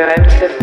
Geräumte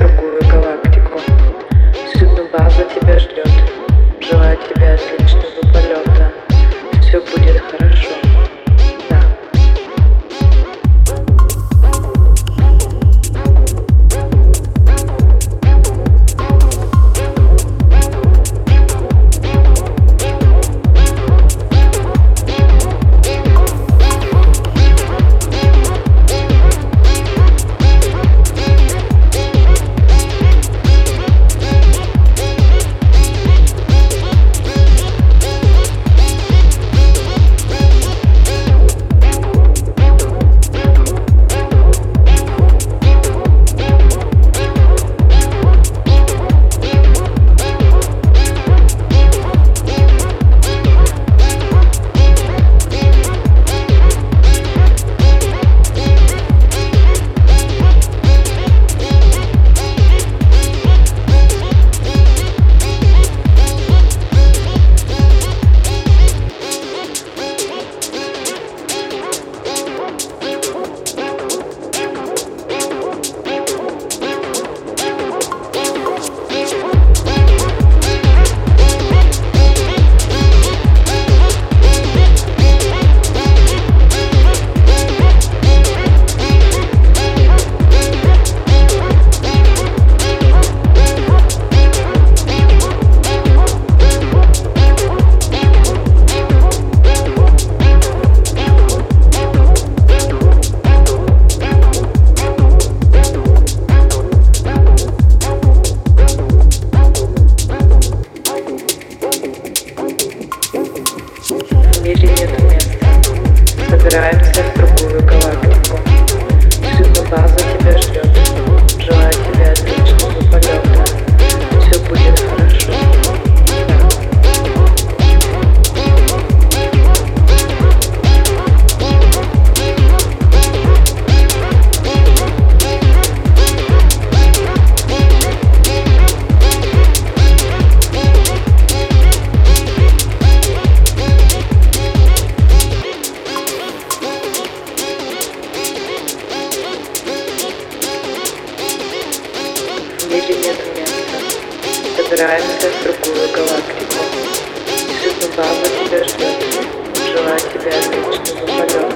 собираемся в другую галактику. И судьба тебя ждет, желаю тебе отличного полета.